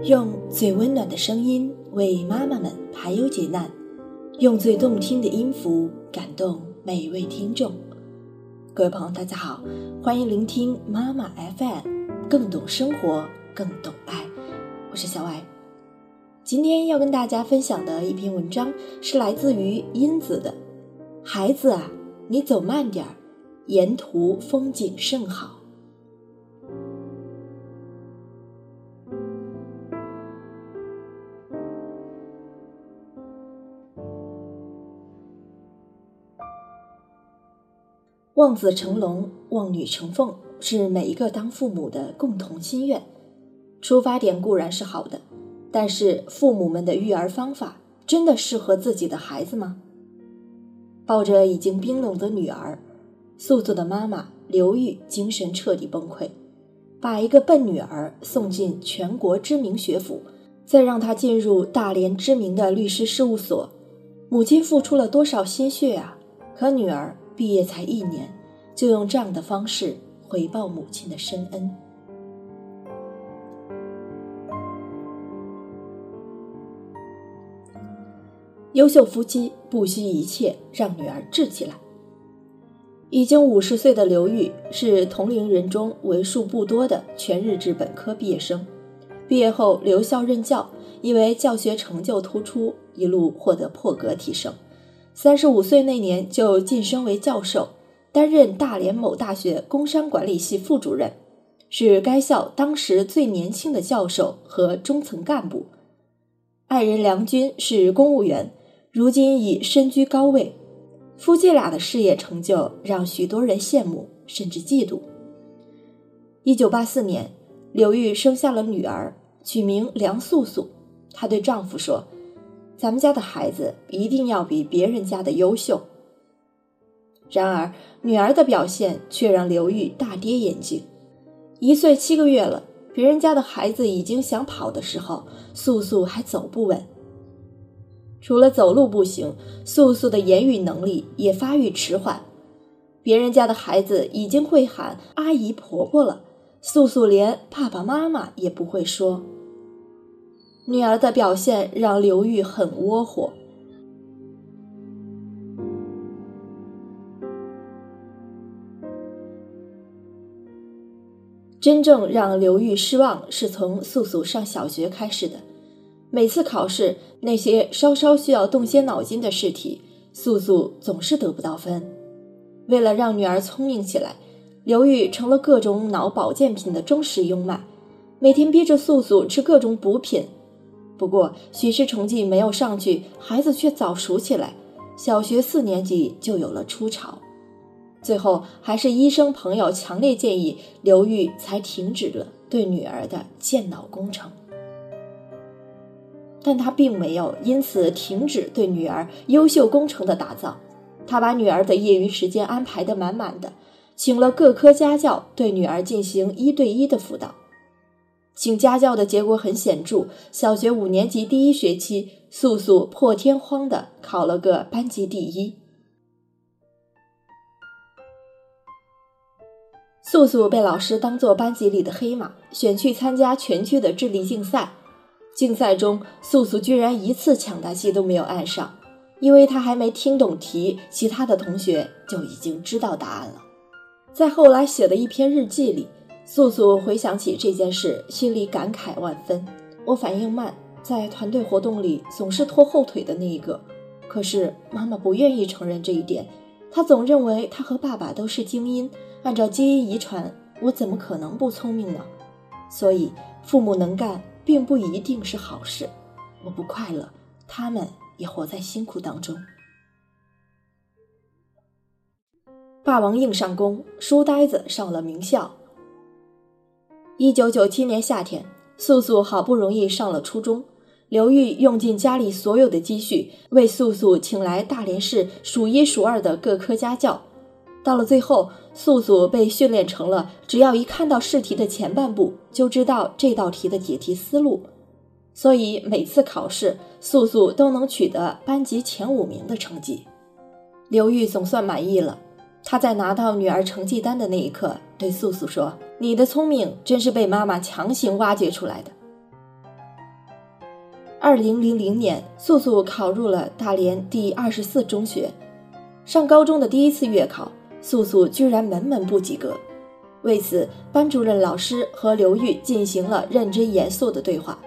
用最温暖的声音为妈妈们排忧解难，用最动听的音符感动每一位听众。各位朋友，大家好，欢迎聆听妈妈 FM，更懂生活，更懂爱。我是小艾。今天要跟大家分享的一篇文章是来自于英子的。孩子啊，你走慢点儿，沿途风景甚好。望子成龙，望女成凤，是每一个当父母的共同心愿。出发点固然是好的，但是父母们的育儿方法真的适合自己的孩子吗？抱着已经冰冷的女儿，素素的妈妈刘玉精神彻底崩溃，把一个笨女儿送进全国知名学府，再让她进入大连知名的律师事务所，母亲付出了多少心血啊！可女儿。毕业才一年，就用这样的方式回报母亲的深恩。优秀夫妻不惜一切让女儿治起来。已经五十岁的刘玉是同龄人中为数不多的全日制本科毕业生，毕业后留校任教，因为教学成就突出，一路获得破格提升。三十五岁那年就晋升为教授，担任大连某大学工商管理系副主任，是该校当时最年轻的教授和中层干部。爱人梁军是公务员，如今已身居高位。夫妻俩的事业成就让许多人羡慕甚至嫉妒。一九八四年，刘玉生下了女儿，取名梁素素。她对丈夫说。咱们家的孩子一定要比别人家的优秀。然而，女儿的表现却让刘玉大跌眼镜。一岁七个月了，别人家的孩子已经想跑的时候，素素还走不稳。除了走路不行，素素的言语能力也发育迟缓。别人家的孩子已经会喊阿姨婆婆了，素素连爸爸妈妈也不会说。女儿的表现让刘玉很窝火。真正让刘玉失望是从素素上小学开始的。每次考试，那些稍稍需要动些脑筋的试题，素素总是得不到分。为了让女儿聪明起来，刘玉成了各种脑保健品的忠实拥买，每天逼着素素吃各种补品。不过，学习成绩没有上去，孩子却早熟起来，小学四年级就有了初潮。最后，还是医生朋友强烈建议，刘玉才停止了对女儿的健脑工程。但他并没有因此停止对女儿优秀工程的打造，他把女儿的业余时间安排得满满的，请了各科家教对女儿进行一对一的辅导。请家教的结果很显著，小学五年级第一学期，素素破天荒的考了个班级第一。素素被老师当做班级里的黑马，选去参加全区的智力竞赛。竞赛中，素素居然一次抢答题都没有按上，因为她还没听懂题，其他的同学就已经知道答案了。在后来写的一篇日记里。素素回想起这件事，心里感慨万分。我反应慢，在团队活动里总是拖后腿的那一个。可是妈妈不愿意承认这一点，她总认为她和爸爸都是精英，按照基因遗传，我怎么可能不聪明呢？所以父母能干并不一定是好事。我不快乐，他们也活在辛苦当中。霸王硬上弓，书呆子上了名校。一九九七年夏天，素素好不容易上了初中。刘玉用尽家里所有的积蓄，为素素请来大连市数一数二的各科家教。到了最后，素素被训练成了只要一看到试题的前半部，就知道这道题的解题思路。所以每次考试，素素都能取得班级前五名的成绩。刘玉总算满意了。他在拿到女儿成绩单的那一刻，对素素说：“你的聪明真是被妈妈强行挖掘出来的。”二零零零年，素素考入了大连第二十四中学。上高中的第一次月考，素素居然门门不及格。为此，班主任老师和刘玉进行了认真严肃的对话。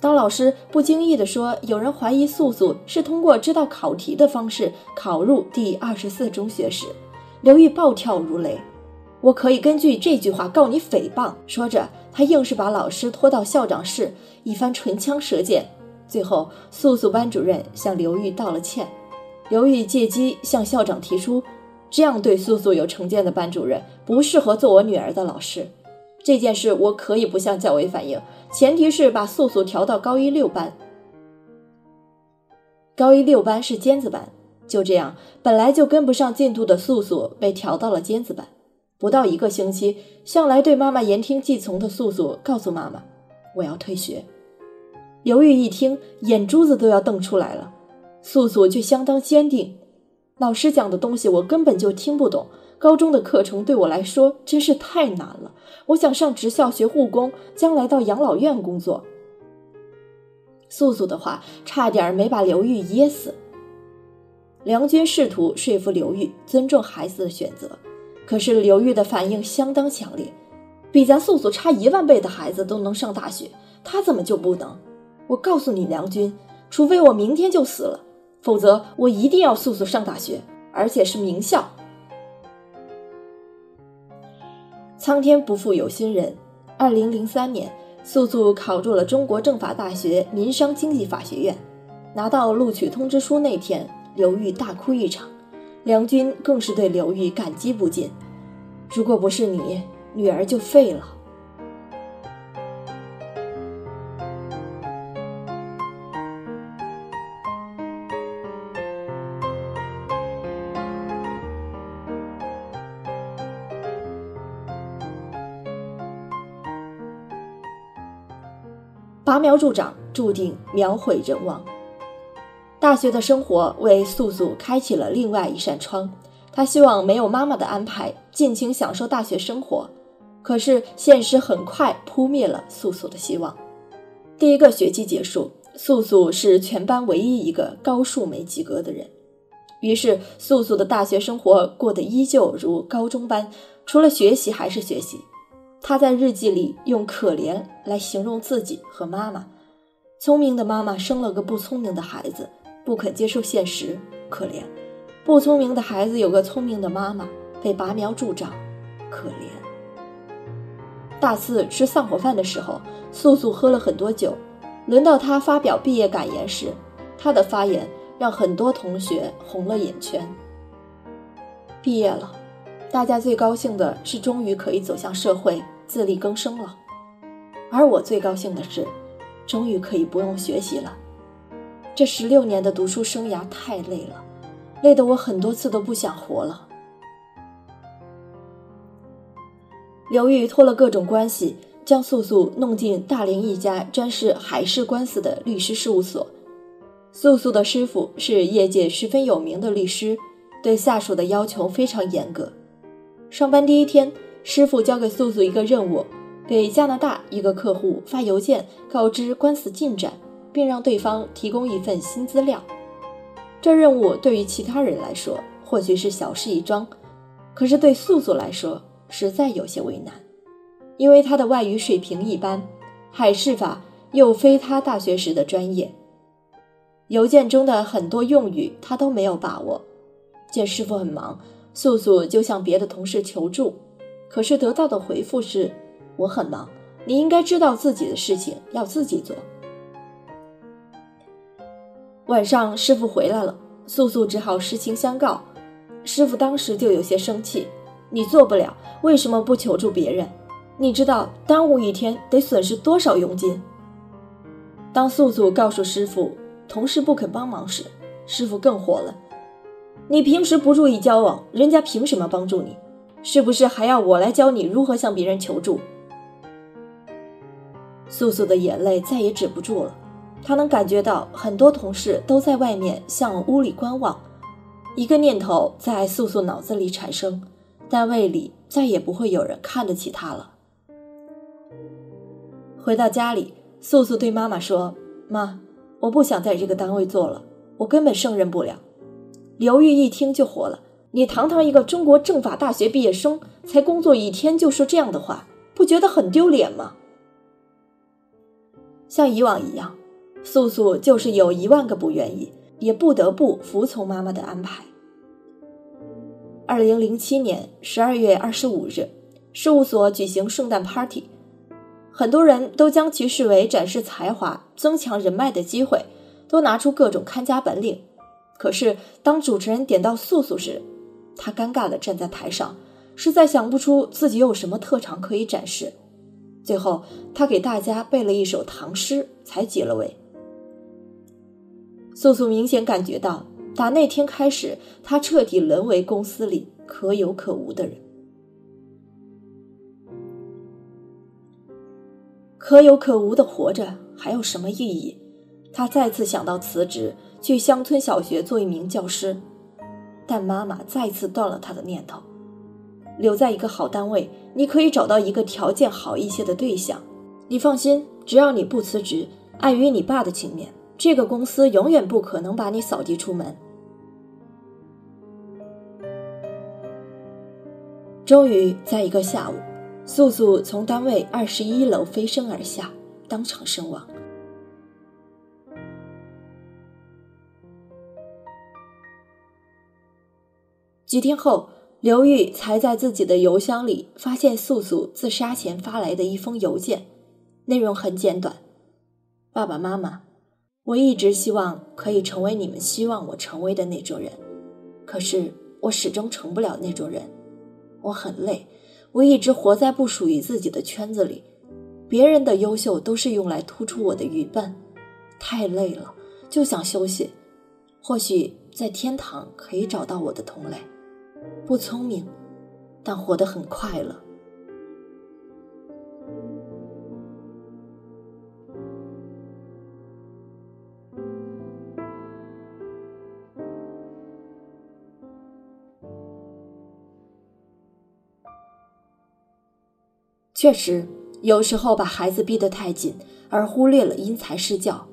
当老师不经意地说有人怀疑素素是通过知道考题的方式考入第二十四中学时，刘玉暴跳如雷：“我可以根据这句话告你诽谤！”说着，他硬是把老师拖到校长室，一番唇枪舌剑。最后，素素班主任向刘玉道了歉。刘玉借机向校长提出，这样对素素有成见的班主任不适合做我女儿的老师。这件事我可以不向教委反映，前提是把素素调到高一六班。高一六班是尖子班，就这样，本来就跟不上进度的素素被调到了尖子班。不到一个星期，向来对妈妈言听计从的素素告诉妈妈：“我要退学。”刘玉一听，眼珠子都要瞪出来了。素素却相当坚定：“老师讲的东西我根本就听不懂，高中的课程对我来说真是太难了。我想上职校学护工，将来到养老院工作。”素素的话差点没把刘玉噎死。梁军试图说服刘玉尊重孩子的选择，可是刘玉的反应相当强烈：“比咱素素差一万倍的孩子都能上大学，他怎么就不能？”我告诉你，梁军，除非我明天就死了，否则我一定要素素上大学，而且是名校。苍天不负有心人，二零零三年，素素考入了中国政法大学民商经济法学院。拿到录取通知书那天，刘玉大哭一场，梁军更是对刘玉感激不尽。如果不是你，女儿就废了。拔苗助长，注定苗毁人亡。大学的生活为素素开启了另外一扇窗，她希望没有妈妈的安排，尽情享受大学生活。可是现实很快扑灭了素素的希望。第一个学期结束，素素是全班唯一一个高数没及格的人。于是，素素的大学生活过得依旧如高中般，除了学习还是学习。她在日记里用“可怜”来形容自己和妈妈。聪明的妈妈生了个不聪明的孩子，不肯接受现实，可怜；不聪明的孩子有个聪明的妈妈，被拔苗助长，可怜。大四吃散伙饭的时候，素素喝了很多酒。轮到他发表毕业感言时，他的发言让很多同学红了眼圈。毕业了，大家最高兴的是终于可以走向社会。自力更生了，而我最高兴的是，终于可以不用学习了。这十六年的读书生涯太累了，累得我很多次都不想活了。刘玉托了各种关系，将素素弄进大连一家专事海事官司的律师事务所。素素的师傅是业界十分有名的律师，对下属的要求非常严格。上班第一天。师傅交给素素一个任务，给加拿大一个客户发邮件告知官司进展，并让对方提供一份新资料。这任务对于其他人来说或许是小事一桩，可是对素素来说实在有些为难，因为他的外语水平一般，海事法又非他大学时的专业，邮件中的很多用语他都没有把握。见师傅很忙，素素就向别的同事求助。可是得到的回复是：“我很忙，你应该知道自己的事情要自己做。”晚上师傅回来了，素素只好实情相告。师傅当时就有些生气：“你做不了，为什么不求助别人？你知道耽误一天得损失多少佣金？”当素素告诉师傅同事不肯帮忙时，师傅更火了：“你平时不注意交往，人家凭什么帮助你？”是不是还要我来教你如何向别人求助？素素的眼泪再也止不住了，他能感觉到很多同事都在外面向屋里观望。一个念头在素素脑子里产生：单位里再也不会有人看得起她了。回到家里，素素对妈妈说：“妈，我不想在这个单位做了，我根本胜任不了。刘玉一听就火了：“你堂堂一个中国政法大学毕业生，才工作一天就说这样的话，不觉得很丢脸吗？”像以往一样，素素就是有一万个不愿意，也不得不服从妈妈的安排。二零零七年十二月二十五日，事务所举行圣诞 party。很多人都将其视为展示才华、增强人脉的机会，都拿出各种看家本领。可是，当主持人点到素素时，他尴尬地站在台上，实在想不出自己有什么特长可以展示。最后，他给大家背了一首唐诗，才解了围。素素明显感觉到，打那天开始，她彻底沦为公司里可有可无的人。可有可无的活着还有什么意义？她再次想到辞职，去乡村小学做一名教师，但妈妈再次断了她的念头。留在一个好单位，你可以找到一个条件好一些的对象。你放心，只要你不辞职，碍于你爸的情面，这个公司永远不可能把你扫地出门。终于在一个下午。素素从单位二十一楼飞身而下，当场身亡。几天后，刘玉才在自己的邮箱里发现素素自杀前发来的一封邮件，内容很简短：“爸爸妈妈，我一直希望可以成为你们希望我成为的那种人，可是我始终成不了那种人，我很累。”我一直活在不属于自己的圈子里，别人的优秀都是用来突出我的愚笨，太累了，就想休息。或许在天堂可以找到我的同类，不聪明，但活得很快乐。确实，有时候把孩子逼得太紧，而忽略了因材施教。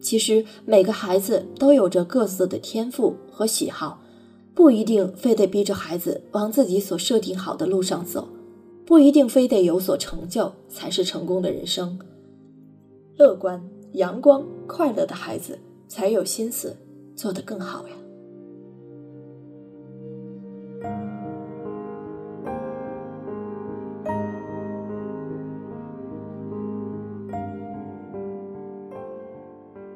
其实每个孩子都有着各自的天赋和喜好，不一定非得逼着孩子往自己所设定好的路上走，不一定非得有所成就才是成功的人生。乐观、阳光、快乐的孩子才有心思做得更好呀。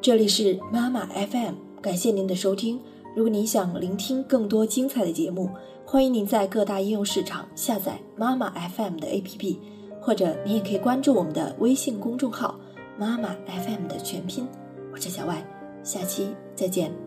这里是妈妈 FM，感谢您的收听。如果您想聆听更多精彩的节目，欢迎您在各大应用市场下载妈妈 FM 的 APP，或者您也可以关注我们的微信公众号“妈妈 FM” 的全拼。我是小外，下期再见。